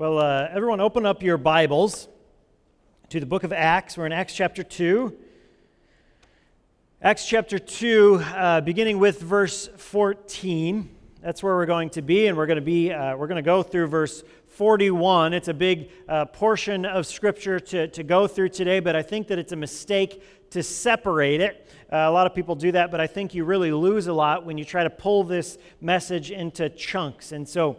Well, uh, everyone, open up your Bibles to the book of Acts. We're in Acts chapter 2. Acts chapter 2, uh, beginning with verse 14. That's where we're going to be, and we're going to be, uh, we're going to go through verse 41. It's a big uh, portion of Scripture to, to go through today, but I think that it's a mistake to separate it. Uh, a lot of people do that, but I think you really lose a lot when you try to pull this message into chunks. And so,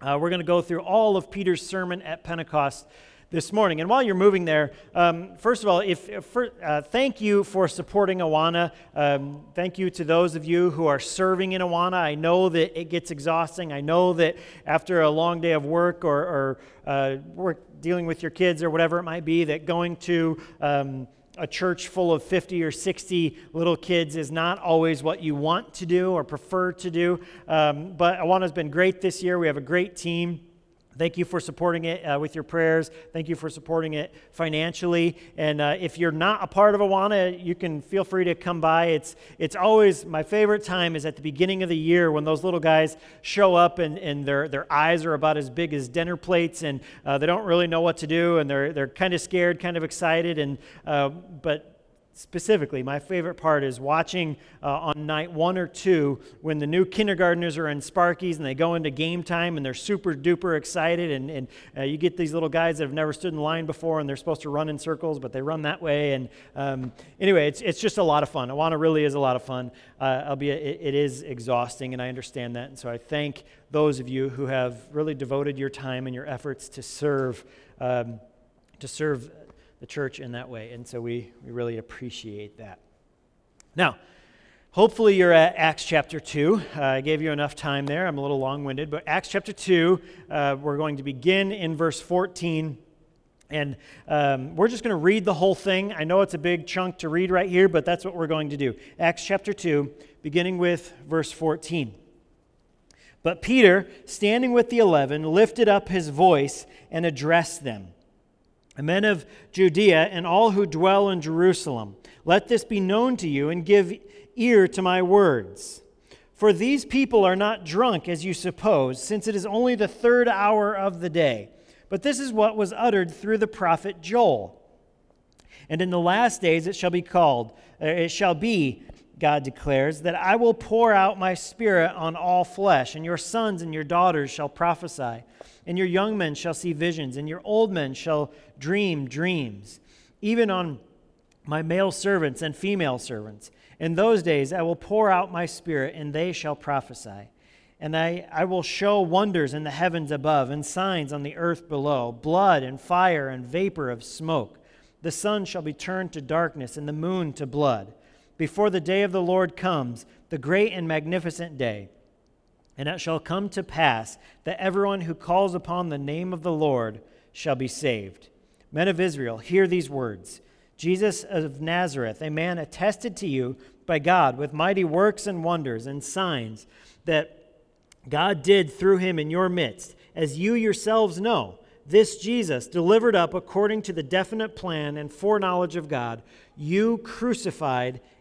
uh, we're going to go through all of Peter's sermon at Pentecost this morning. And while you're moving there, um, first of all, if, if for, uh, thank you for supporting Awana. Um, thank you to those of you who are serving in Awana. I know that it gets exhausting. I know that after a long day of work or, or uh, work dealing with your kids or whatever it might be, that going to um, a church full of 50 or 60 little kids is not always what you want to do or prefer to do. Um, but Awana's been great this year. We have a great team. Thank you for supporting it uh, with your prayers. Thank you for supporting it financially. And uh, if you're not a part of Awana, you can feel free to come by. It's, it's always my favorite time is at the beginning of the year when those little guys show up and, and their, their eyes are about as big as dinner plates and uh, they don't really know what to do and they're, they're kind of scared, kind of excited. And, uh, but specifically, my favorite part is watching uh, on night one or two when the new kindergartners are in Sparkies and they go into game time and they're super duper excited. And, and uh, you get these little guys that have never stood in line before and they're supposed to run in circles, but they run that way. And um, anyway, it's, it's just a lot of fun. Awana really is a lot of fun, uh, albeit it, it is exhausting, and I understand that. And so I thank those of you who have really devoted your time and your efforts to serve. Um, to serve the church in that way. And so we, we really appreciate that. Now, hopefully you're at Acts chapter 2. Uh, I gave you enough time there. I'm a little long winded, but Acts chapter 2, uh, we're going to begin in verse 14. And um, we're just going to read the whole thing. I know it's a big chunk to read right here, but that's what we're going to do. Acts chapter 2, beginning with verse 14. But Peter, standing with the eleven, lifted up his voice and addressed them men of Judea and all who dwell in Jerusalem, let this be known to you and give ear to my words. For these people are not drunk, as you suppose, since it is only the third hour of the day. But this is what was uttered through the prophet Joel. And in the last days it shall be called, uh, it shall be, God declares, that I will pour out my spirit on all flesh, and your sons and your daughters shall prophesy and your young men shall see visions, and your old men shall dream dreams, even on my male servants and female servants. In those days I will pour out my spirit, and they shall prophesy. And I, I will show wonders in the heavens above, and signs on the earth below blood and fire and vapor of smoke. The sun shall be turned to darkness, and the moon to blood, before the day of the Lord comes, the great and magnificent day. And it shall come to pass that everyone who calls upon the name of the Lord shall be saved. Men of Israel, hear these words Jesus of Nazareth, a man attested to you by God with mighty works and wonders and signs that God did through him in your midst, as you yourselves know. This Jesus, delivered up according to the definite plan and foreknowledge of God, you crucified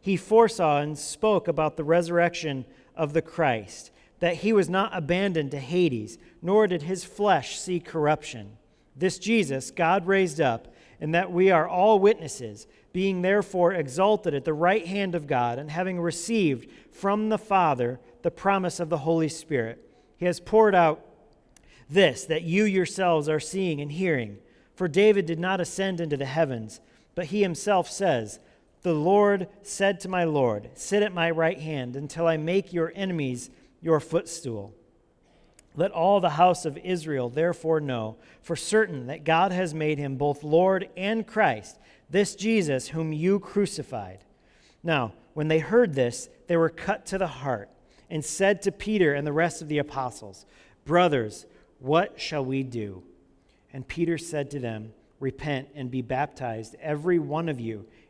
he foresaw and spoke about the resurrection of the Christ that he was not abandoned to Hades, nor did his flesh see corruption. This Jesus God raised up, and that we are all witnesses, being therefore exalted at the right hand of God, and having received from the Father the promise of the Holy Spirit. He has poured out this that you yourselves are seeing and hearing. For David did not ascend into the heavens, but he himself says, The Lord said to my Lord, Sit at my right hand until I make your enemies your footstool. Let all the house of Israel therefore know for certain that God has made him both Lord and Christ, this Jesus whom you crucified. Now, when they heard this, they were cut to the heart and said to Peter and the rest of the apostles, Brothers, what shall we do? And Peter said to them, Repent and be baptized, every one of you,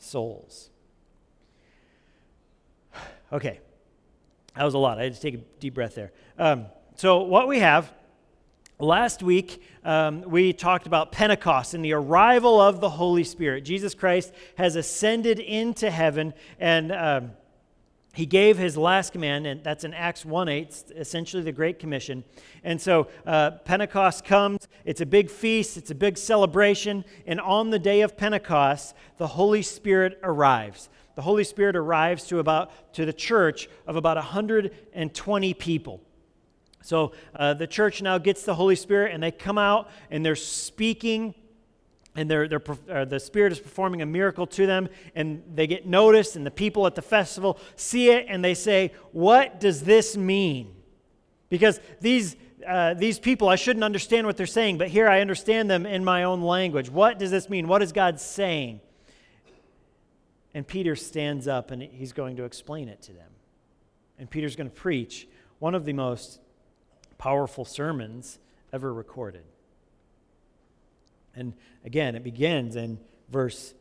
souls. Okay, that was a lot. I had to take a deep breath there. Um, so, what we have Last week, um, we talked about Pentecost and the arrival of the Holy Spirit. Jesus Christ has ascended into heaven, and um, he gave his last command, and that's in Acts 1 8, essentially the Great Commission. And so uh, Pentecost comes, it's a big feast, it's a big celebration, and on the day of Pentecost, the Holy Spirit arrives. The Holy Spirit arrives to about to the church of about 120 people. So uh, the church now gets the Holy Spirit, and they come out and they're speaking and they're, they're, uh, the Spirit is performing a miracle to them, and they get noticed, and the people at the festival see it, and they say, What does this mean? Because these, uh, these people, I shouldn't understand what they're saying, but here I understand them in my own language. What does this mean? What is God saying? And Peter stands up and he's going to explain it to them. And Peter's going to preach one of the most powerful sermons ever recorded. And again, it begins in verse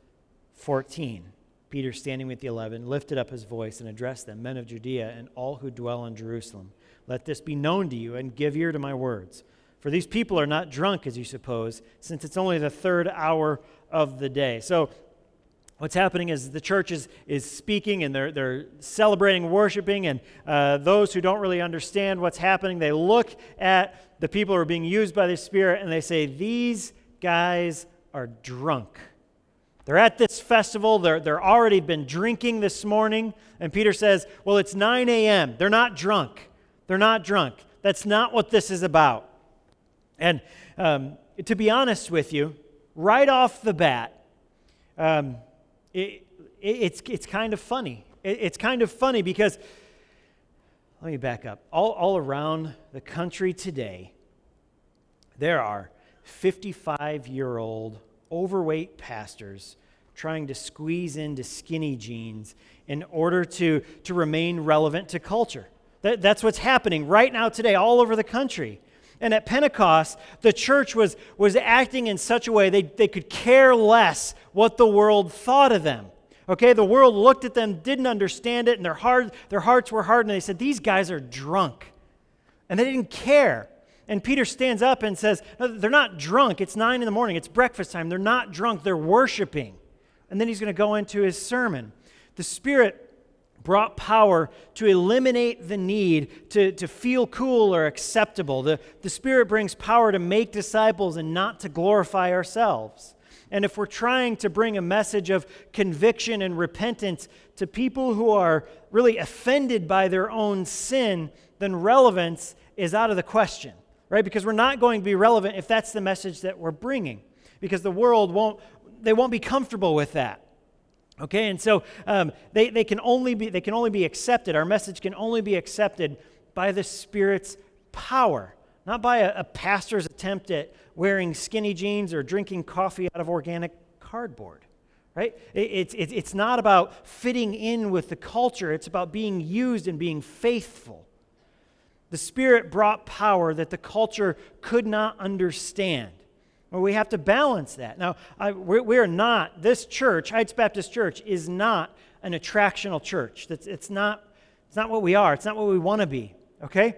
14. Peter, standing with the eleven, lifted up his voice and addressed them, Men of Judea and all who dwell in Jerusalem. Let this be known to you and give ear to my words. For these people are not drunk, as you suppose, since it's only the third hour of the day. So, what's happening is the church is, is speaking and they're, they're celebrating, worshiping, and uh, those who don't really understand what's happening, they look at the people who are being used by the Spirit and they say, These guys are drunk. They're at this festival. They're, they're already been drinking this morning. And Peter says, Well, it's 9 a.m. They're not drunk. They're not drunk. That's not what this is about. And um, to be honest with you, right off the bat, um, it, it, it's, it's kind of funny. It, it's kind of funny because, let me back up. All, all around the country today, there are 55 year old overweight pastors trying to squeeze into skinny jeans in order to, to remain relevant to culture. That, that's what's happening right now today all over the country. And at Pentecost, the church was, was acting in such a way they, they could care less what the world thought of them. Okay, the world looked at them, didn't understand it, and their, heart, their hearts were hardened, and they said, These guys are drunk. And they didn't care. And Peter stands up and says, no, They're not drunk. It's nine in the morning. It's breakfast time. They're not drunk. They're worshiping. And then he's going to go into his sermon. The Spirit brought power to eliminate the need to, to feel cool or acceptable. The, the Spirit brings power to make disciples and not to glorify ourselves. And if we're trying to bring a message of conviction and repentance to people who are really offended by their own sin, then relevance is out of the question right? Because we're not going to be relevant if that's the message that we're bringing, because the world won't, they won't be comfortable with that. Okay, and so um, they, they, can only be, they can only be accepted, our message can only be accepted by the Spirit's power, not by a, a pastor's attempt at wearing skinny jeans or drinking coffee out of organic cardboard right? It's, it's, it's not about fitting in with the culture, it's about being used and being faithful. The Spirit brought power that the culture could not understand. Well, we have to balance that. Now, I, we're, we're, not, this church, Heights Baptist Church, is not an attractional church. It's, it's, not, it's not what we are, it's not what we want to be, okay?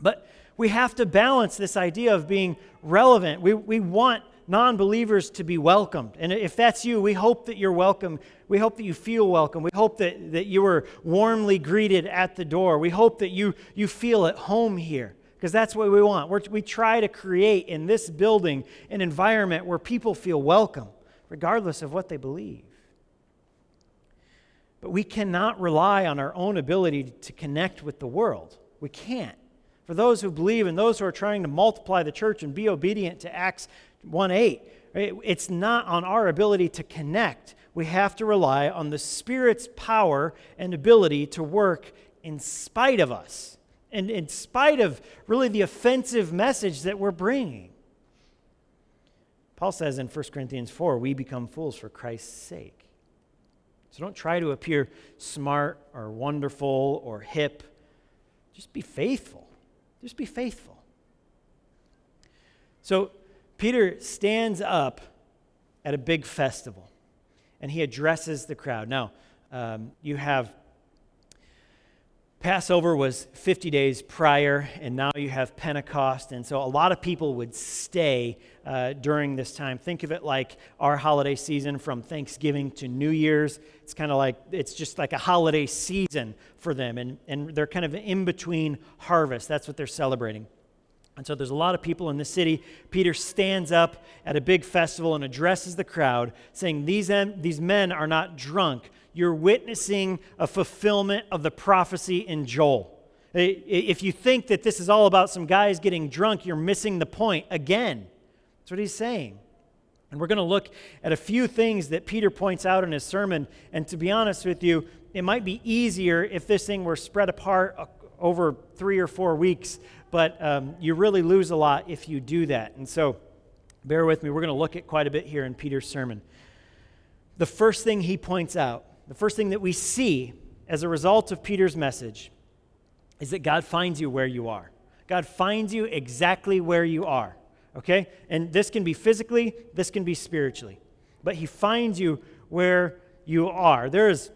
But we have to balance this idea of being relevant. We, we want non believers to be welcomed. And if that's you, we hope that you're welcome. We hope that you feel welcome. We hope that, that you were warmly greeted at the door. We hope that you, you feel at home here because that's what we want. We're, we try to create in this building an environment where people feel welcome, regardless of what they believe. But we cannot rely on our own ability to connect with the world. We can't. For those who believe and those who are trying to multiply the church and be obedient to Acts 1 8, it's not on our ability to connect. We have to rely on the Spirit's power and ability to work in spite of us and in spite of really the offensive message that we're bringing. Paul says in 1 Corinthians 4, we become fools for Christ's sake. So don't try to appear smart or wonderful or hip. Just be faithful. Just be faithful. So Peter stands up at a big festival and he addresses the crowd. Now, um, you have Passover was 50 days prior, and now you have Pentecost. And so a lot of people would stay uh, during this time. Think of it like our holiday season from Thanksgiving to New Year's. It's kind of like, it's just like a holiday season for them. And, and they're kind of in between harvest. That's what they're celebrating. And so there's a lot of people in the city. Peter stands up at a big festival and addresses the crowd, saying, These, these men are not drunk you're witnessing a fulfillment of the prophecy in Joel. If you think that this is all about some guys getting drunk, you're missing the point again. That's what he's saying. And we're going to look at a few things that Peter points out in his sermon. And to be honest with you, it might be easier if this thing were spread apart uh, over three or four weeks, but um, you really lose a lot if you do that. And so bear with me. We're going to look at quite a bit here in Peter's sermon. The first thing he points out the first thing that we see as a result of Peter's message is that God finds you where you are. God finds you exactly where you are, okay? And this can be physically, this can be spiritually. But He finds you where you are. There is,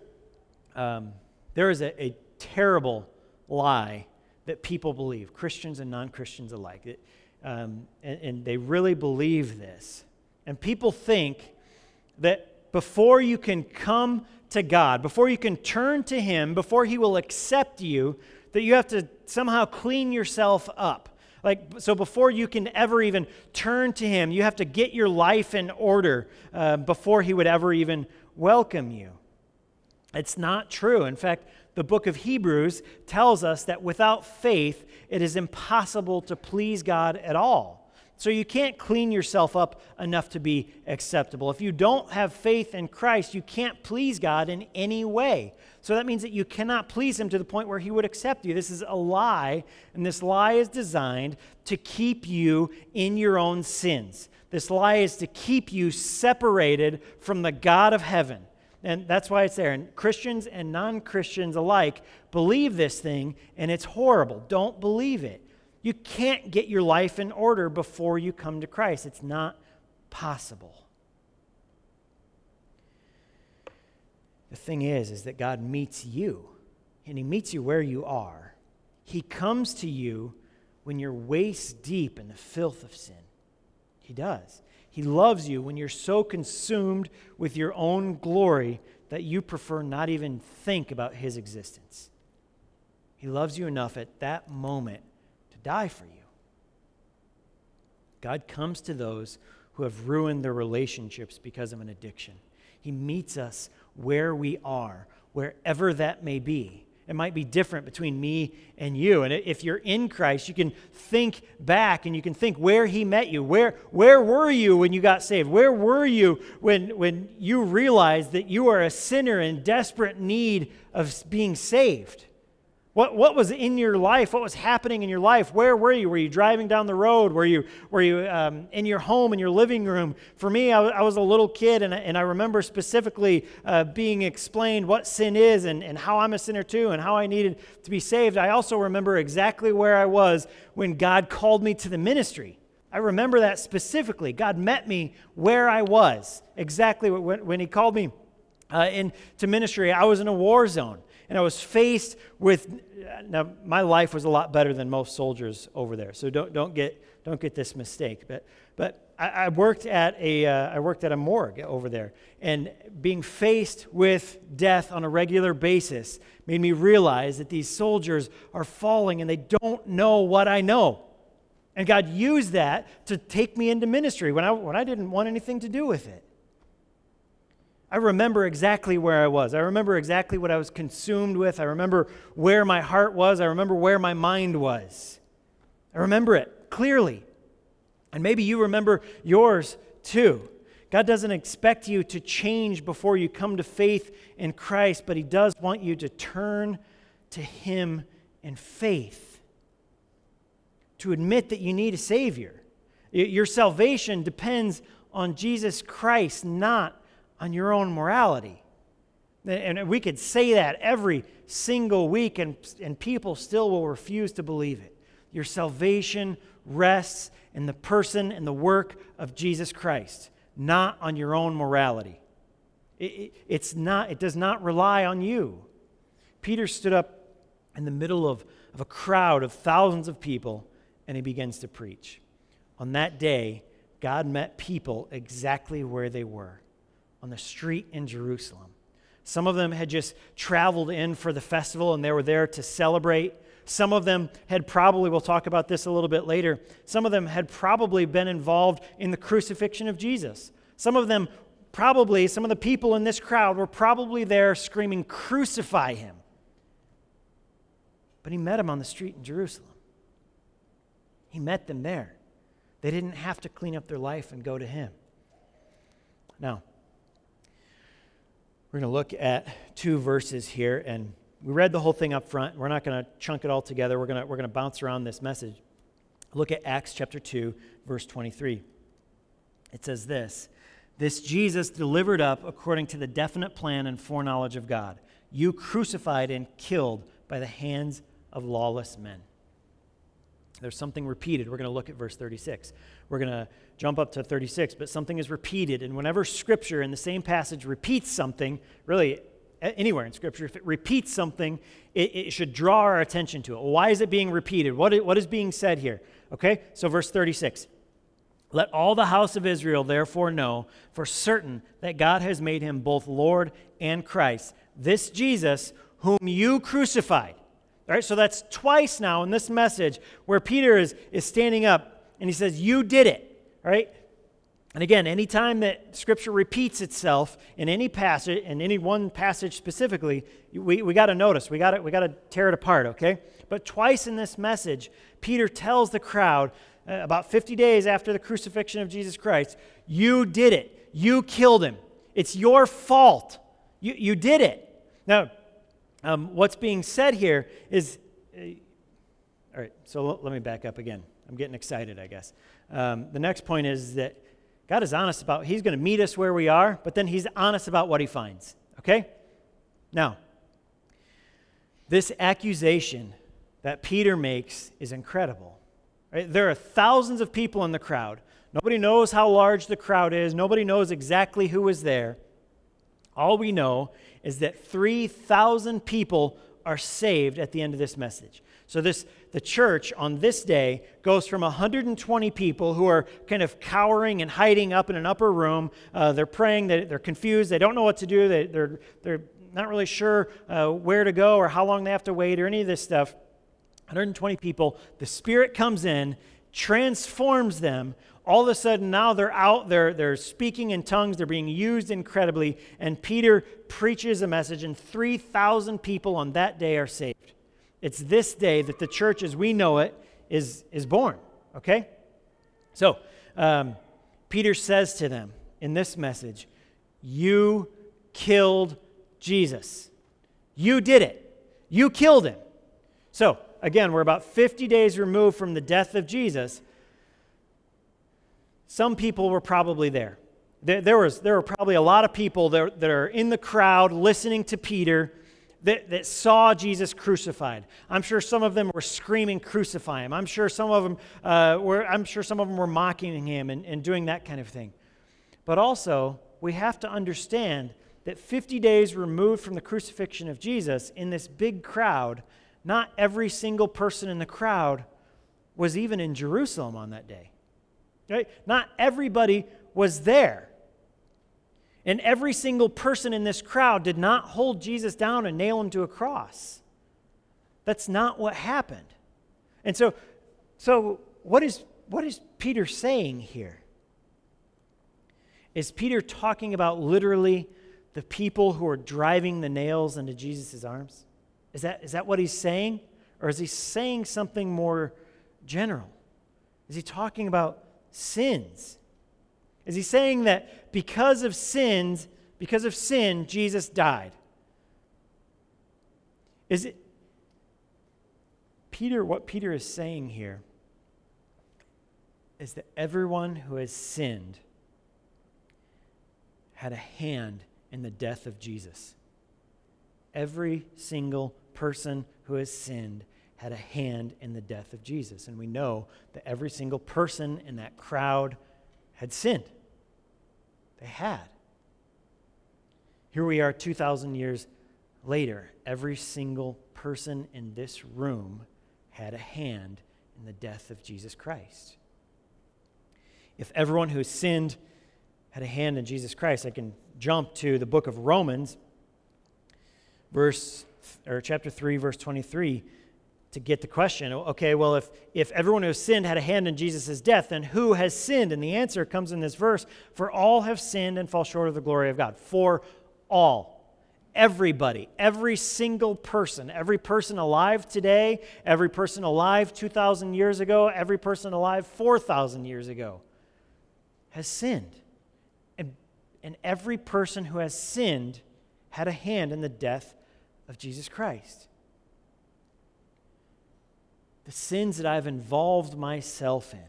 um, there is a, a, terrible lie that people believe, Christians and non Christians alike. It, um, and, and they really believe this. And people think that before you can come to God, before you can turn to Him, before He will accept you, that you have to somehow clean yourself up. Like, so before you can ever even turn to Him, you have to get your life in order uh, before He would ever even welcome you. It's not true. In fact, the book of Hebrews tells us that without faith, it is impossible to please God at all. So you can't clean yourself up enough to be acceptable. If you don't have faith in Christ, you can't please God in any way. So that means that you cannot please Him to the point where He would accept you. This is a lie, and this lie is designed to keep you in your own sins. This lie is to keep you separated from the God of heaven. And that's why it's there. And Christians and non Christians alike believe this thing, and it's horrible. Don't believe it. You can't get your life in order before you come to Christ. It's not possible. The thing is is that God meets you and he meets you where you are. He comes to you when you're waist deep in the filth of sin. He does. He loves you when you're so consumed with your own glory that you prefer not even think about his existence. He loves you enough at that moment to die for you. God comes to those who have ruined their relationships because of an addiction. He meets us where we are, wherever that may be. It might be different between me and you. And if you're in Christ, you can think back and you can think where He met you. Where, where were you when you got saved? Where were you when, when you realized that you are a sinner in desperate need of being saved? What, what was in your life? What was happening in your life? Where were you? Were you driving down the road? Were you, were you um, in your home, in your living room? For me, I, I was a little kid, and I, and I remember specifically uh, being explained what sin is and, and how I'm a sinner too and how I needed to be saved. I also remember exactly where I was when God called me to the ministry. I remember that specifically. God met me where I was, exactly when, when He called me uh, into ministry. I was in a war zone and I was faced with now my life was a lot better than most soldiers over there. So don't don't get don't get this mistake. But but I, I worked at a uh, I worked at a morgue over there, and being faced with death on a regular basis made me realize that these soldiers are falling and they don't know what I know. And God used that to take me into ministry when I, when I didn't want anything to do with it. I remember exactly where I was. I remember exactly what I was consumed with. I remember where my heart was. I remember where my mind was. I remember it clearly. And maybe you remember yours too. God doesn't expect you to change before you come to faith in Christ, but He does want you to turn to Him in faith, to admit that you need a Savior. Your salvation depends on Jesus Christ, not on your own morality. And we could say that every single week, and, and people still will refuse to believe it. Your salvation rests in the person and the work of Jesus Christ, not on your own morality. It, it, it's not, it does not rely on you. Peter stood up in the middle of, of a crowd of thousands of people and he begins to preach. On that day, God met people exactly where they were on the street in Jerusalem. Some of them had just traveled in for the festival and they were there to celebrate. Some of them had probably, we'll talk about this a little bit later, some of them had probably been involved in the crucifixion of Jesus. Some of them probably, some of the people in this crowd were probably there screaming, Crucify him. But he met them on the street in Jerusalem. He met them there. They didn't have to clean up their life and go to him. Now, we're going to look at two verses here and we read the whole thing up front. We're not going to chunk it all together. We're going to, we're going to bounce around this message. Look at Acts chapter 2, verse 23. It says this This Jesus delivered up according to the definite plan and foreknowledge of God, you crucified and killed by the hands of lawless men. There's something repeated. We're going to look at verse 36. We're going to jump up to 36, but something is repeated. And whenever scripture in the same passage repeats something, really anywhere in Scripture, if it repeats something, it, it, should draw our attention to it. Why is it being repeated? What is, what is being said here? Okay, so verse 36. Let all the house of Israel therefore know for certain that God has made him both Lord and Christ, this Jesus whom you crucified. All right, so that's twice now in this message where Peter is, is standing up and he says, You did it. Right, and again, anytime that Scripture repeats itself in any passage, in any one passage specifically, we, we got to notice, we got we to tear it apart, okay? But twice in this message, Peter tells the crowd, uh, about 50 days after the crucifixion of Jesus Christ, you did it. You killed him. It's your fault. You, you did it. Now, um, what's being said here is, uh, all right, so l- let me back up again. I'm getting excited, I guess. Um, the next point is that God is honest about, He's going to meet us where we are, but then He's honest about what He finds. Okay? Now, this accusation that Peter makes is incredible. Right? There are thousands of people in the crowd. Nobody knows how large the crowd is, nobody knows exactly who was there. All we know is that 3,000 people are saved at the end of this message. So this the church on this day goes from 120 people who are kind of cowering and hiding up in an upper room. Uh, they're praying, they, they're confused, they don't know what to do, they, they're, they're not really sure uh, where to go or how long they have to wait or any of this stuff. 120 people, the Spirit comes in, transforms them. All of a sudden, now they're out, they're, they're speaking in tongues, they're being used incredibly, and Peter preaches a message, and 3,000 people on that day are saved. It's this day that the church as we know it is, is born, okay? So, um, Peter says to them in this message, You killed Jesus. You did it. You killed him. So, again, we're about 50 days removed from the death of Jesus. Some people were probably there. There, there was, there were probably a lot of people that, that are in the crowd listening to Peter that, that saw Jesus crucified. I'm sure some of them were screaming, crucify him. I'm sure some of them uh, were, I'm sure some of them were mocking him and, and doing that kind of thing. But also, we have to understand that 50 days removed from the crucifixion of Jesus, in this big crowd, not every single person in the crowd was even in Jerusalem on that day. Right? Not everybody was there. And every single person in this crowd did not hold Jesus down and nail him to a cross. That's not what happened. And so, so what, is, what is Peter saying here? Is Peter talking about literally the people who are driving the nails into Jesus' arms? Is that, is that what he's saying? Or is he saying something more general? Is he talking about sins? Is he saying that because of sins, because of sin, Jesus died? Is it Peter, what Peter is saying here is that everyone who has sinned had a hand in the death of Jesus. Every single person who has sinned had a hand in the death of Jesus. And we know that every single person in that crowd had sinned. They had. Here we are 2,000 years later. Every single person in this room had a hand in the death of Jesus Christ. If everyone who sinned had a hand in Jesus Christ, I can jump to the book of Romans, verse or chapter 3, verse 23 to get the question okay, well, if, if everyone who has sinned had a hand in Jesus' death, then who has sinned? And the answer comes in this verse For all have sinned and fall short of the glory of God. For all. Everybody, every single person, every person alive today, every person alive 2,000 years ago, every person alive 4,000 years ago has sinned. And, and every person who has sinned had a hand in the death of Jesus Christ the sins that I've involved myself in,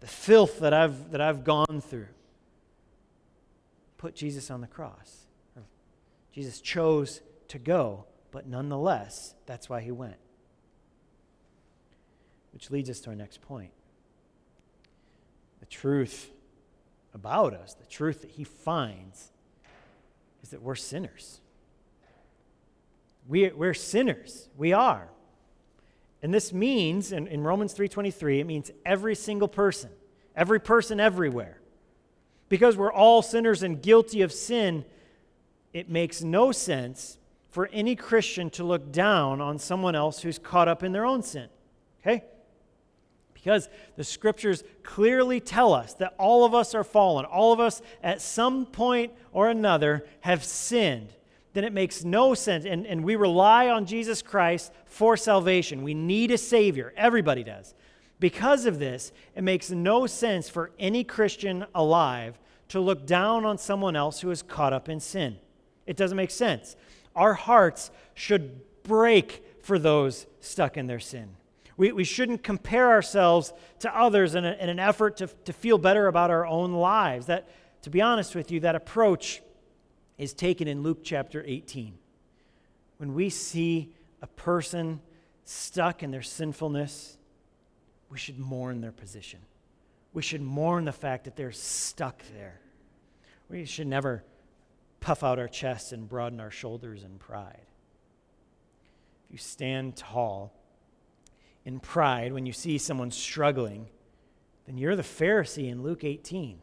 the filth that I've, that I've gone through. Put Jesus on the cross. Jesus chose to go, but nonetheless, that's why he went. Which leads us to our next point. The truth about us, the truth that he finds, is that we're sinners. We, we're sinners. We are. And this means, in, in Romans 3.23, it means every single person, every person everywhere. Because we're all sinners and guilty of sin, it makes no sense for any Christian to look down on someone else who's caught up in their own sin. Okay? Because the scriptures clearly tell us that all of us are fallen. All of us, at some point or another, have sinned then it makes no sense. And, and we rely on Jesus Christ for salvation. We need a Savior. Everybody does. Because of this, it makes no sense for any Christian alive to look down on someone else who is caught up in sin. It doesn't make sense. Our hearts should break for those stuck in their sin. We, we shouldn't compare ourselves to others in, a, in an effort to, to feel better about our own lives. That, to be honest with you, that approach is taken in Luke chapter 18. When we see a person stuck in their sinfulness, we should mourn their position. We should mourn the fact that they're stuck there. We should never puff out our chests and broaden our shoulders in pride. If you stand tall in pride when you see someone struggling, then you're the Pharisee in Luke 18.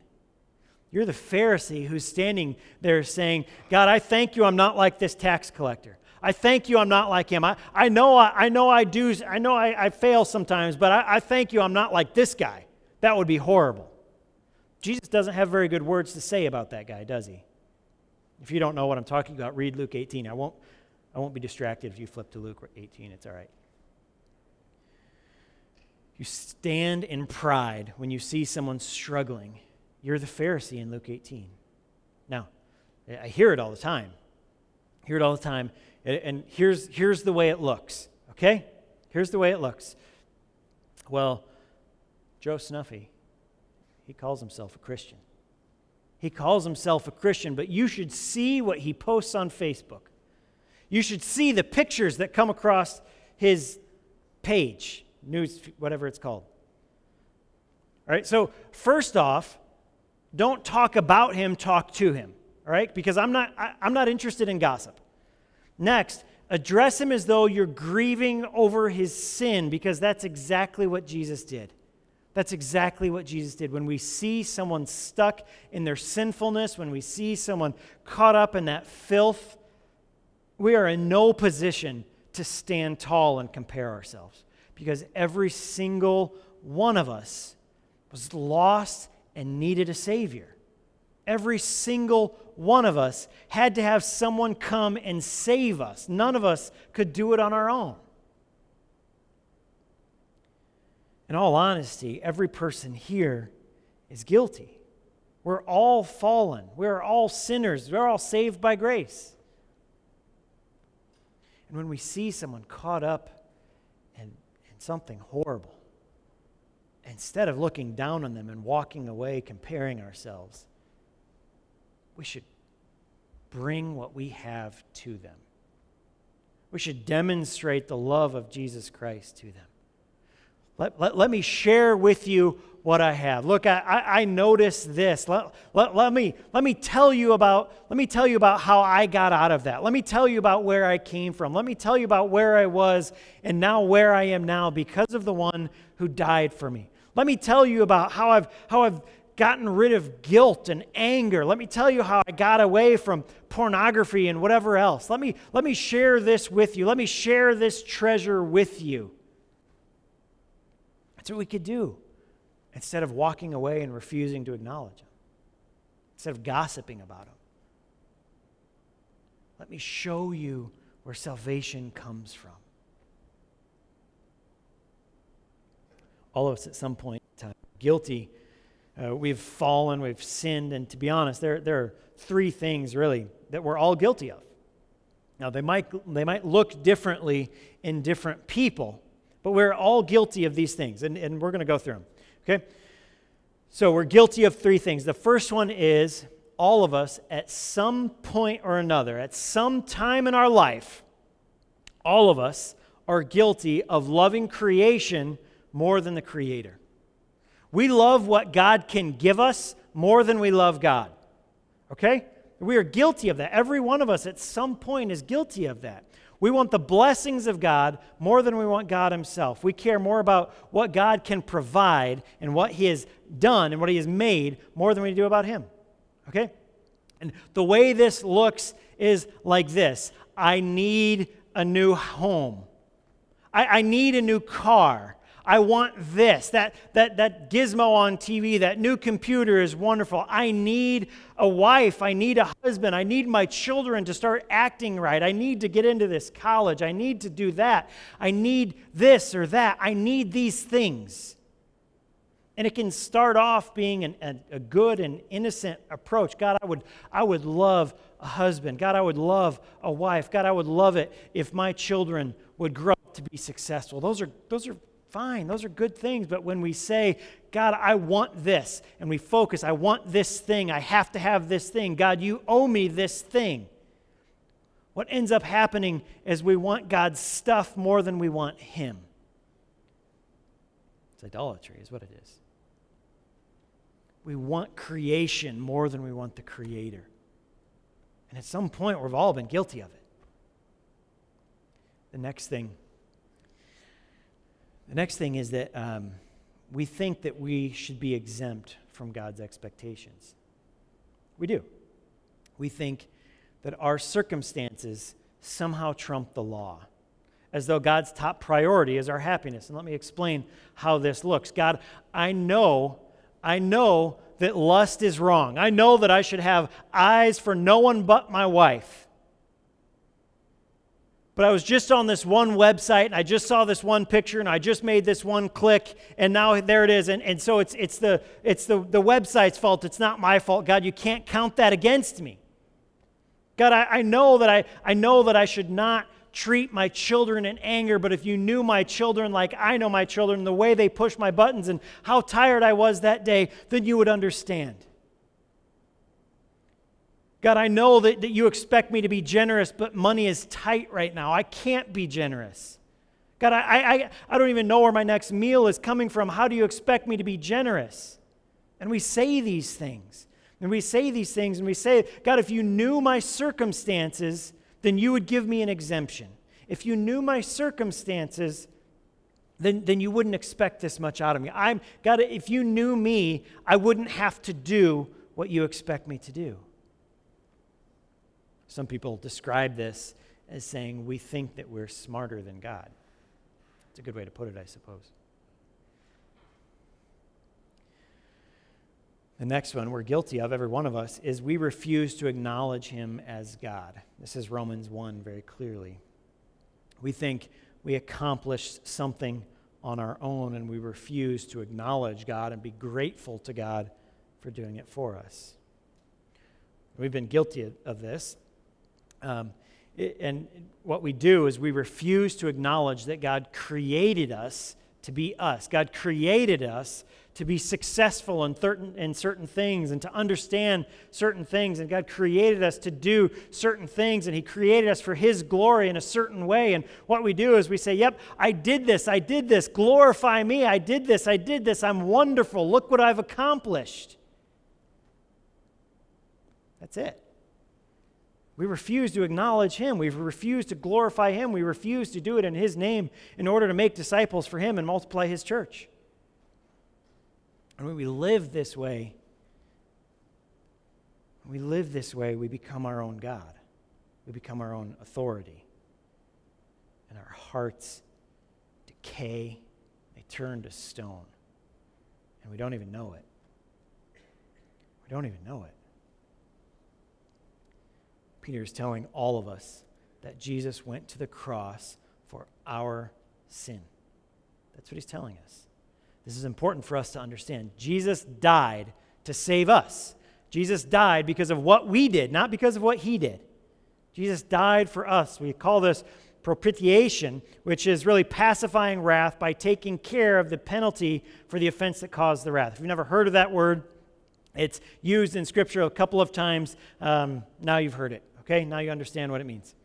You're the Pharisee who's standing there saying, God, I thank you I'm not like this tax collector. I thank you I'm not like him. I, I know I, I know I do, I know I, I fail sometimes, but I, I thank you I'm not like this guy. That would be horrible. Jesus doesn't have very good words to say about that guy, does he? If you don't know what I'm talking about, read Luke 18. I won't, I won't be distracted if you flip to Luke 18. It's all right. You stand in pride when you see someone struggling you're the Pharisee in Luke 18. Now, I hear it all the time. I hear it all the time. And here's, here's the way it looks, okay? Here's the way it looks. Well, Joe Snuffy, he calls himself a Christian. He calls himself a Christian, but you should see what he posts on Facebook. You should see the pictures that come across his page, news, whatever it's called. All right, so first off, don't talk about him, talk to him. All right? Because I'm not, I, I'm not interested in gossip. Next, address him as though you're grieving over his sin, because that's exactly what Jesus did. That's exactly what Jesus did. When we see someone stuck in their sinfulness, when we see someone caught up in that filth, we are in no position to stand tall and compare ourselves because every single one of us was lost and needed a Savior. Every single one of us had to have someone come and save us. None of us could do it on our own. In all honesty, every person here is guilty. We're all fallen. We're all sinners. We're all saved by grace. And when we see someone caught up in, in something horrible, instead of looking down on them and walking away comparing ourselves, we should bring what we have to them. We should demonstrate the love of Jesus Christ to them. Let, let, let me share with you what I have. Look, I, I, I noticed this. Let, let, let, me, let me tell you about let me tell you about how I got out of that. Let me tell you about where I came from. Let me tell you about where I was and now where I am now because of the one who died for me. Let me tell you about how I've how I've gotten rid of guilt and anger. Let me tell you how I got away from pornography and whatever else. Let me let me share this with you. Let me share this treasure with you. That's what we could do instead of walking away and refusing to acknowledge Him, instead of gossiping about Him. Let me show you where salvation comes from. All of us at some point in time, guilty. Uh, we've fallen, we've sinned, and to be honest, there, there are three things really that we're all guilty of. Now, they might, they might look differently in different people, but we're all guilty of these things, and, and we're going to go through them. Okay? So we're guilty of three things. The first one is all of us, at some point or another, at some time in our life, all of us are guilty of loving creation more than the Creator. We love what God can give us more than we love God. Okay? We are guilty of that. Every one of us at some point is guilty of that. We want the blessings of God more than we want God Himself. We care more about what God can provide and what He has done and what He has made more than we do about Him. Okay? And the way this looks is like this I need a new home, I, I need a new car. I want this. That, that, that gizmo on TV, that new computer is wonderful. I need a wife. I need a husband. I need my children to start acting right. I need to get into this college. I need to do that. I need this or that. I need these things. And it can start off being an, a, a good and innocent approach. God, I would, I would love a husband. God, I would love a wife. God, I would love it if my children would grow up to be successful. Those are, those are Fine, those are good things. But when we say, God, I want this, and we focus, I want this thing, I have to have this thing, God, you owe me this thing. What ends up happening is we want God's stuff more than we want Him. It's idolatry, is what it is. We want creation more than we want the Creator. And at some point, we've all been guilty of it. The next thing the next thing is that um, we think that we should be exempt from God's expectations. We do. We think that our circumstances somehow trump the law, as though God's top priority is our happiness. And let me explain how this looks. God, I know, I know that lust is wrong. I know that I should have eyes for no one but my wife. But I was just on this one website and I just saw this one picture and I just made this one click and now there it is. And, and so it's, it's, the, it's the, the website's fault. It's not my fault. God, you can't count that against me. God, I, I, know that I, I know that I should not treat my children in anger, but if you knew my children like I know my children, the way they push my buttons and how tired I was that day, then you would understand. God, I know that, that you expect me to be generous, but money is tight right now. I can't be generous. God, I, I, I don't even know where my next meal is coming from. How do you expect me to be generous? And we say these things. And we say these things and we say, God, if you knew my circumstances, then you would give me an exemption. If you knew my circumstances, then, then you wouldn't expect this much out of me. I'm God, if you knew me, I wouldn't have to do what you expect me to do. Some people describe this as saying we think that we're smarter than God. It's a good way to put it, I suppose. The next one we're guilty of, every one of us, is we refuse to acknowledge him as God. This is Romans 1 very clearly. We think we accomplished something on our own and we refuse to acknowledge God and be grateful to God for doing it for us. We've been guilty of this. Um, and what we do is we refuse to acknowledge that God created us to be us. God created us to be successful in certain, in certain things and to understand certain things. And God created us to do certain things, and He created us for His glory in a certain way. And what we do is we say, Yep, I did this, I did this, glorify me, I did this, I did this, I'm wonderful, look what I've accomplished. That's it. We refuse to acknowledge Him. We refuse to glorify Him. We refuse to do it in His name in order to make disciples for Him and multiply His church. And when we live this way, we live this way, we become our own God. We become our own authority. And our hearts decay, they turn to stone. And we don't even know it. We don't even know it. Peter is telling all of us that Jesus went to the cross for our sin. That's what he's telling us. This is important for us to understand. Jesus died to save us. Jesus died because of what we did, not because of what he did. Jesus died for us. We call this propitiation, which is really pacifying wrath by taking care of the penalty for the offense that caused the wrath. If you've never heard of that word, it's used in Scripture a couple of times. Um, now you've heard it, okay? Now you understand what it means.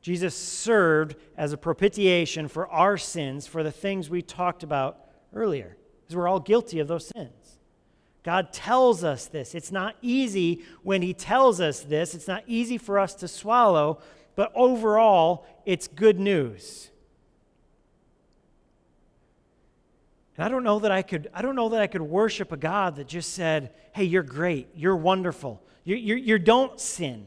Jesus served as a propitiation for our sins, for the things we talked about earlier, because we're all guilty of those sins. God tells us this. It's not easy when He tells us this, it's not easy for us to swallow, but overall, it's good news. And I don't know that I could, I don't know that I could worship a God that just said, hey, you're great, you're wonderful, you, you, you don't sin.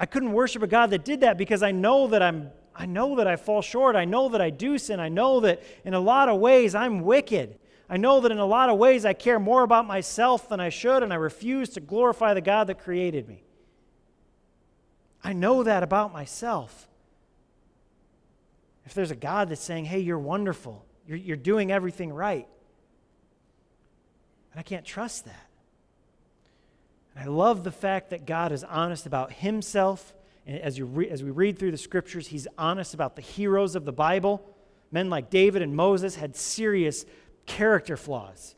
I couldn't worship a God that did that because I know that I'm I know that I fall short. I know that I do sin. I know that in a lot of ways I'm wicked. I know that in a lot of ways I care more about myself than I should, and I refuse to glorify the God that created me. I know that about myself. If there's a God that's saying, hey, you're wonderful, you're, you're doing everything right, and I can't trust that. And I love the fact that God is honest about himself And as, you re- as we read through the scriptures, he's honest about the heroes of the Bible. Men like David and Moses had serious character flaws.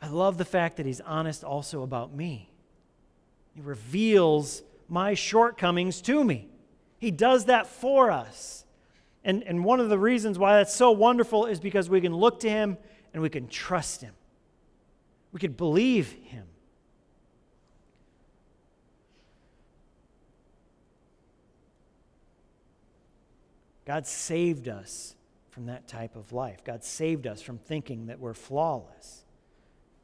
I love the fact that he's honest also about me. He reveals my shortcomings to me. He does that for us. And, and one of the reasons why that's so wonderful is because we can look to him and we can trust him. We could believe him. God saved us from that type of life. God saved us from thinking that we're flawless.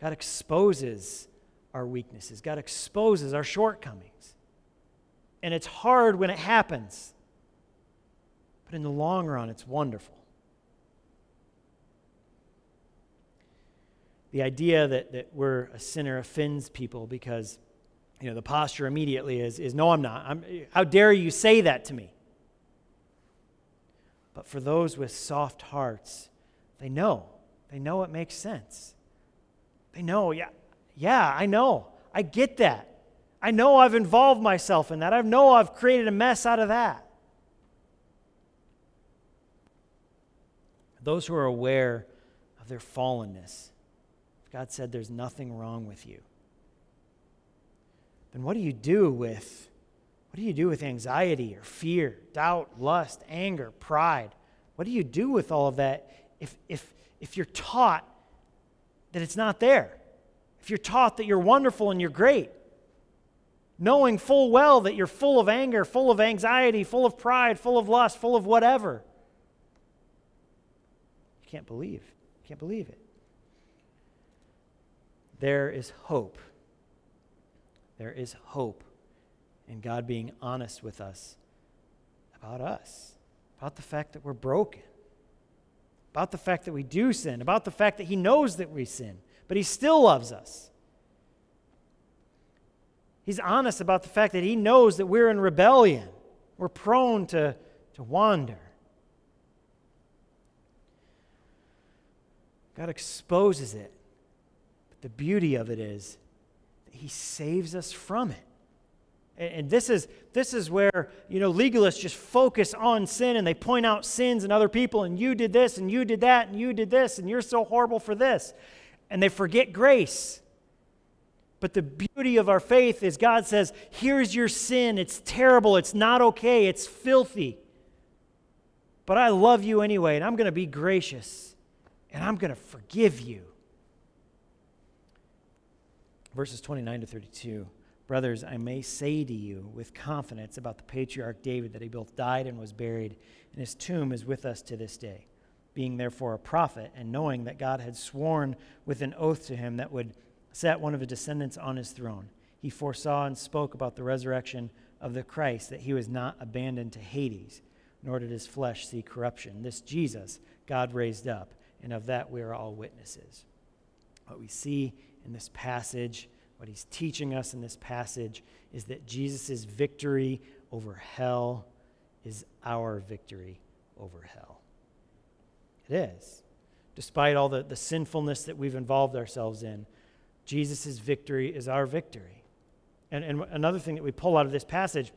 God exposes our weaknesses, God exposes our shortcomings. And it's hard when it happens, but in the long run, it's wonderful. The idea that, that we're a sinner offends people because you know, the posture immediately is, is no, I'm not. I'm, how dare you say that to me? But for those with soft hearts, they know. They know it makes sense. They know, yeah, yeah, I know. I get that. I know I've involved myself in that. I know I've created a mess out of that. Those who are aware of their fallenness, God said there's nothing wrong with you, then what do you do with what do you do with anxiety or fear, doubt, lust, anger, pride? What do you do with all of that if, if, if you're taught that it's not there? If you're taught that you're wonderful and you're great? Knowing full well that you're full of anger, full of anxiety, full of pride, full of lust, full of whatever. You can't believe. You Can't believe it. There is hope. There is hope in God being honest with us about us, about the fact that we're broken, about the fact that we do sin, about the fact that He knows that we sin, but He still loves us. He's honest about the fact that He knows that we're in rebellion, we're prone to, to wander. God exposes it. The beauty of it is that He saves us from it. And this is, this is where, you know, legalists just focus on sin and they point out sins in other people, and you did this, and you did that, and you did this, and you're so horrible for this. And they forget grace. But the beauty of our faith is God says, here's your sin. It's terrible. It's not okay. It's filthy. But I love you anyway, and I'm going to be gracious, and I'm going to forgive you. Verses 29 to 32. Brothers, I may say to you with confidence about the patriarch David that he both died and was buried, and his tomb is with us to this day. Being therefore a prophet, and knowing that God had sworn with an oath to him that would set one of his descendants on his throne, he foresaw and spoke about the resurrection of the Christ, that he was not abandoned to Hades, nor did his flesh see corruption. This Jesus God raised up, and of that we are all witnesses. What we see in this passage what he's teaching us in this passage is that Jesus' victory over hell is our victory over hell. It is. Despite all the, the sinfulness that we've involved ourselves in, Jesus' victory is our victory. And, and another thing that we pull out of this passage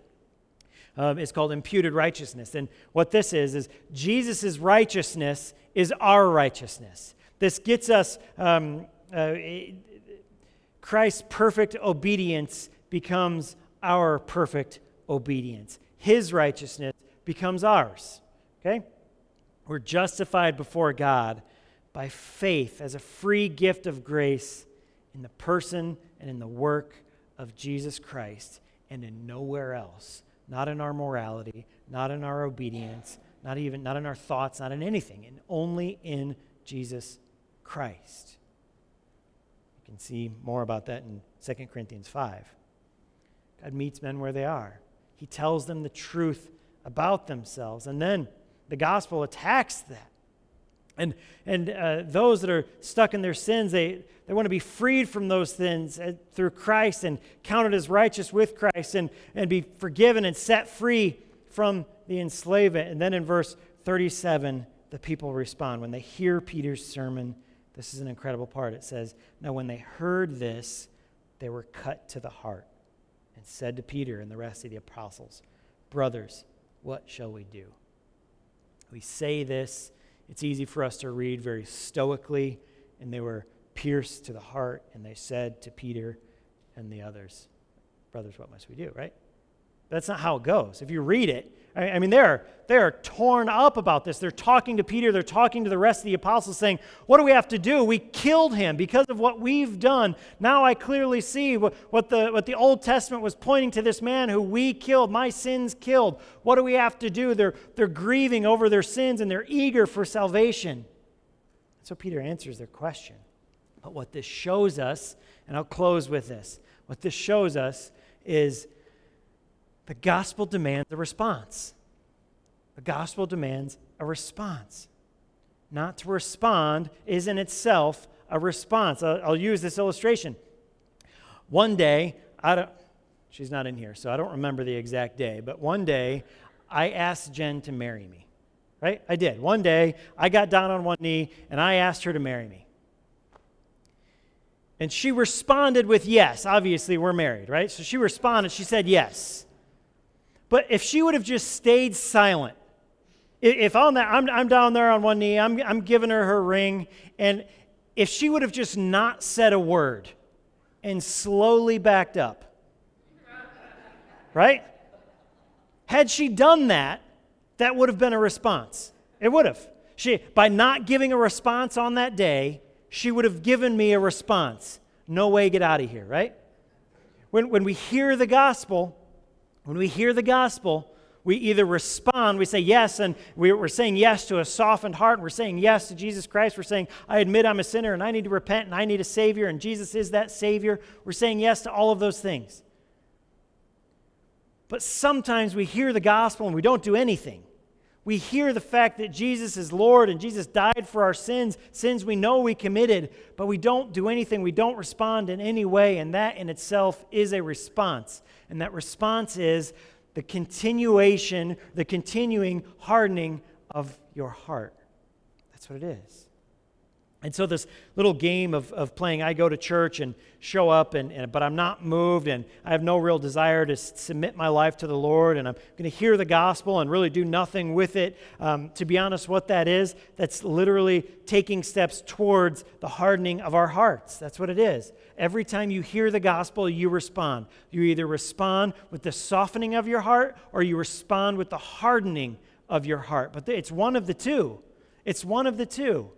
um, is called imputed righteousness. And what this is, is Jesus' righteousness is our righteousness. This gets us, um, uh, Christ's perfect obedience becomes our perfect obedience. His righteousness becomes ours. Okay? We're justified before God by faith as a free gift of grace in the person and in the work of Jesus Christ and in nowhere else. Not in our morality, not in our obedience, not even not in our thoughts, not in anything, and only in Jesus Christ can see more about that in 2 Corinthians 5. God meets men where they are, He tells them the truth about themselves, and then the gospel attacks that. And, and uh, those that are stuck in their sins, they, they want to be freed from those sins uh, through Christ and counted as righteous with Christ and, and be forgiven and set free from the enslavement. And then in verse 37, the people respond. When they hear Peter's sermon, this is an incredible part. It says, Now when they heard this, they were cut to the heart and said to Peter and the rest of the apostles, Brothers, what shall we do? We say this, it's easy for us to read very stoically, and they were pierced to the heart, and they said to Peter and the others, Brothers, what must we do, right? That's not how it goes. If you read it, I mean, they're, they're torn up about this. They're talking to Peter, they're talking to the rest of the apostles, saying, What do we have to do? We killed him because of what we've done. Now I clearly see what, what, the, what the Old Testament was pointing to this man who we killed, my sins killed. What do we have to do? They're, they're grieving over their sins and they're eager for salvation. So Peter answers their question. But what this shows us, and I'll close with this what this shows us is the gospel demands a response. The gospel demands a response. Not to respond is in itself a response. I'll, I'll use this illustration. One day, I don't, she's not in here, so I don't remember the exact day, but one day I asked Jen to marry me. Right? I did. One day I got down on one knee and I asked her to marry me. And she responded with yes. Obviously, we're married, right? So she responded, she said yes. But if she would have just stayed silent, if on that, I'm, I'm down there on one knee, I'm, I'm giving her her ring, and if she would have just not said a word and slowly backed up, right? Had she done that, that would have been a response. It would have. She, by not giving a response on that day, she would have given me a response. No way, get out of here, right? When, when we hear the gospel, when we hear the gospel, We either respond, we say yes, and we're saying yes to a softened heart, and we're saying yes to Jesus Christ. We're saying, I admit I'm a sinner and I need to repent and I need a Savior, and Jesus is that Savior. We're saying yes to all of those things. But sometimes we hear the gospel and we don't do anything. We hear the fact that Jesus is Lord and Jesus died for our sins, sins we know we committed, but we don't do anything. We don't respond in any way, and that in itself is a response. And that response is the continuation, the continuing hardening of your heart. That's what it is. And so this little game of, of playing, I go to church and show up, and, and, but I'm not moved, and I have no real desire to submit my life to the Lord, and I'm going to hear the gospel and really do nothing with it. Um, to be honest, what that is, that's literally taking steps towards the hardening of our hearts. That's what it is. Every time you hear the gospel, you respond. You either respond with the softening of your heart, or you respond with the hardening of your heart. But it's one of the two. It's one of the two.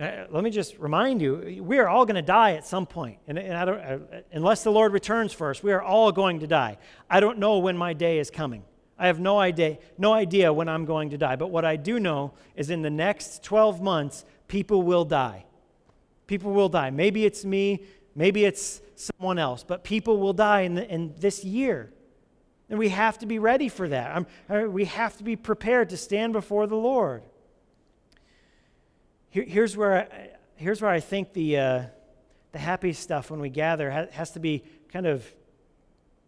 Uh, let me just remind you, we are all going to die at some point. And, and I don't, uh, unless the Lord returns first, we are all going to die. I don't know when my day is coming. I have no idea, no idea when I'm going to die. But what I do know is in the next 12 months, people will die. People will die. Maybe it's me, maybe it's someone else, but people will die in, the, in this year. And we have to be ready for that. Uh, we have to be prepared to stand before the Lord. Here, here's, where I, here's where I think the, uh, the happy stuff when we gather has, has to be kind of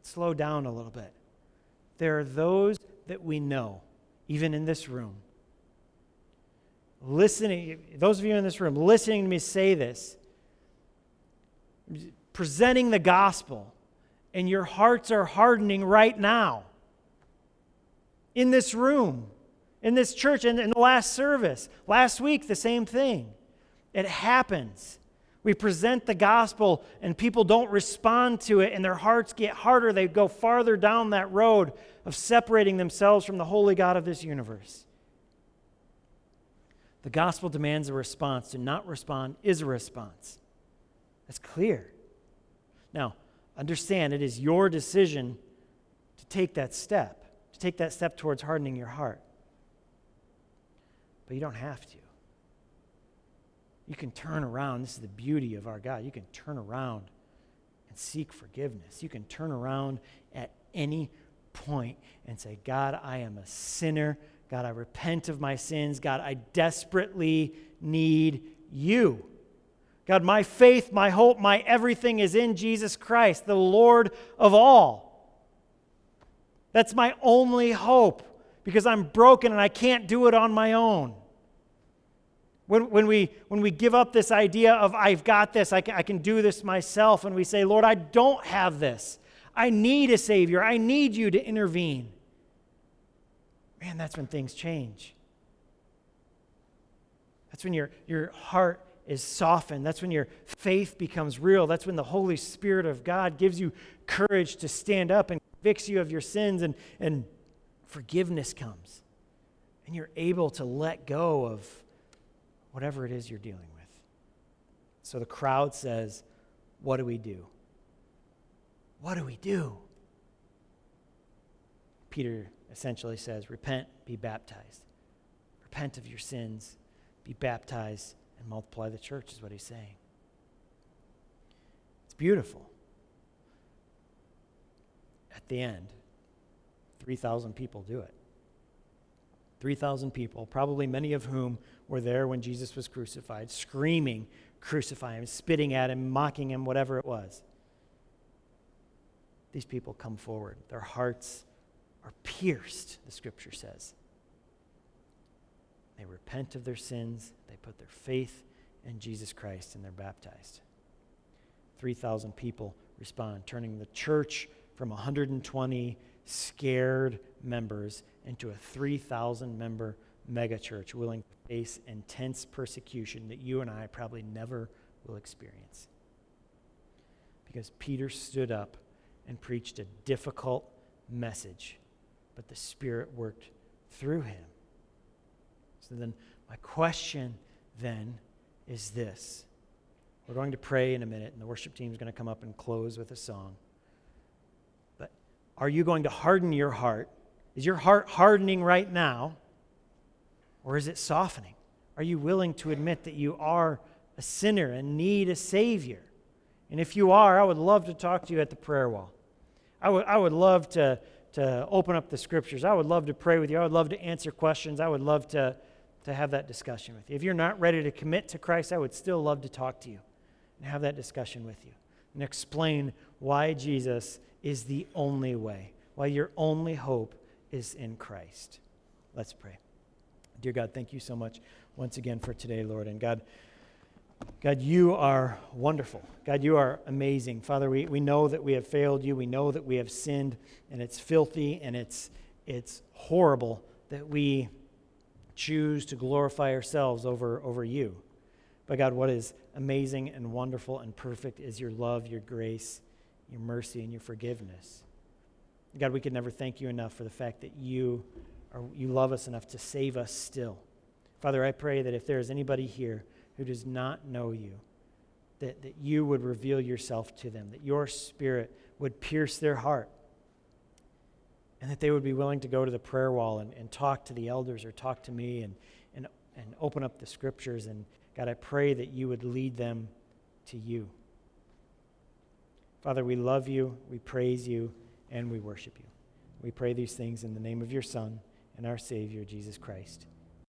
slowed down a little bit. There are those that we know, even in this room. Listening, those of you in this room, listening to me say this, presenting the gospel, and your hearts are hardening right now in this room in this church in, in the last service. Last week, the same thing. It happens. We present the gospel and people don't respond to it, and their hearts get harder. They go farther down that road of separating themselves from the holy God of this universe. The gospel demands a response. To not respond is a response. That's clear. Now, understand it is your decision to take that step, to take that step towards hardening your heart. But you don't have to. You can turn around. This is the beauty of our God. You can turn around and seek forgiveness. You can turn around at any point and say, God, I am a sinner. God, I repent of my sins. God, I desperately need you. God, my faith, my hope, my everything is in Jesus Christ, the Lord of all. That's my only hope because I'm broken and I can't do it on my own. When, when, we, when we give up this idea of, I've got this, I can, I can do this myself, and we say, Lord, I don't have this. I need a Savior. I need you to intervene. Man, that's when things change. That's when your, your heart is softened. That's when your faith becomes real. That's when the Holy Spirit of God gives you courage to stand up and convicts you of your sins, and, and forgiveness comes. And you're able to let go of whatever it is you're dealing with. So the crowd says, What do we do? What do we do? Peter essentially says, Repent, be baptized. Repent of your sins, be baptized, and multiply the church, is what he's saying. It's beautiful. At the end, 3,000 people do it. 3,000 people, probably many of whom were there when Jesus was crucified, screaming, Crucify him, spitting at him, mocking him, whatever it was. These people come forward. Their hearts are pierced, the scripture says. They repent of their sins, they put their faith in Jesus Christ, and they're baptized. 3,000 people respond, turning the church from 120 scared members into a 3,000 member megachurch willing to face intense persecution that you and I probably never will experience. Because Peter stood up and preached a difficult message, but the Spirit worked through him. So then, my question then is this. We're going to pray in a minute, and the worship team is going to come up and close with a song. Are you going to harden your heart? Is your heart hardening right now? Or is it softening? Are you willing to admit that you are a sinner and need a Savior? And if you are, I would love to talk to you at the prayer wall. I would, I would love to, to open up the scriptures. I would love to pray with you. I would love to answer questions. I would love to, to have that discussion with you. If you're not ready to commit to Christ, I would still love to talk to you and have that discussion with you and explain why Jesus is the only way, why your only hope is in Christ. Let's pray. Dear God, thank you so much once again for today, Lord. And God, God, you are wonderful. God, you are amazing. Father, we, we know that we have failed you. We know that we have sinned, and it's filthy and it's, it's horrible that we choose to glorify ourselves over, over you. But God, what is amazing and wonderful and perfect is your love, your grace, your mercy, and your forgiveness. God, we could never thank you enough for the fact that you, are, you love us enough to save us still. Father, I pray that if there is anybody here, who does not know you, that, that you would reveal yourself to them, that your spirit would pierce their heart, and that they would be willing to go to the prayer wall and, and talk to the elders or talk to me and, and, and open up the scriptures. And God, I pray that you would lead them to you. Father, we love you, we praise you, and we worship you. We pray these things in the name of your Son and our Savior, Jesus Christ.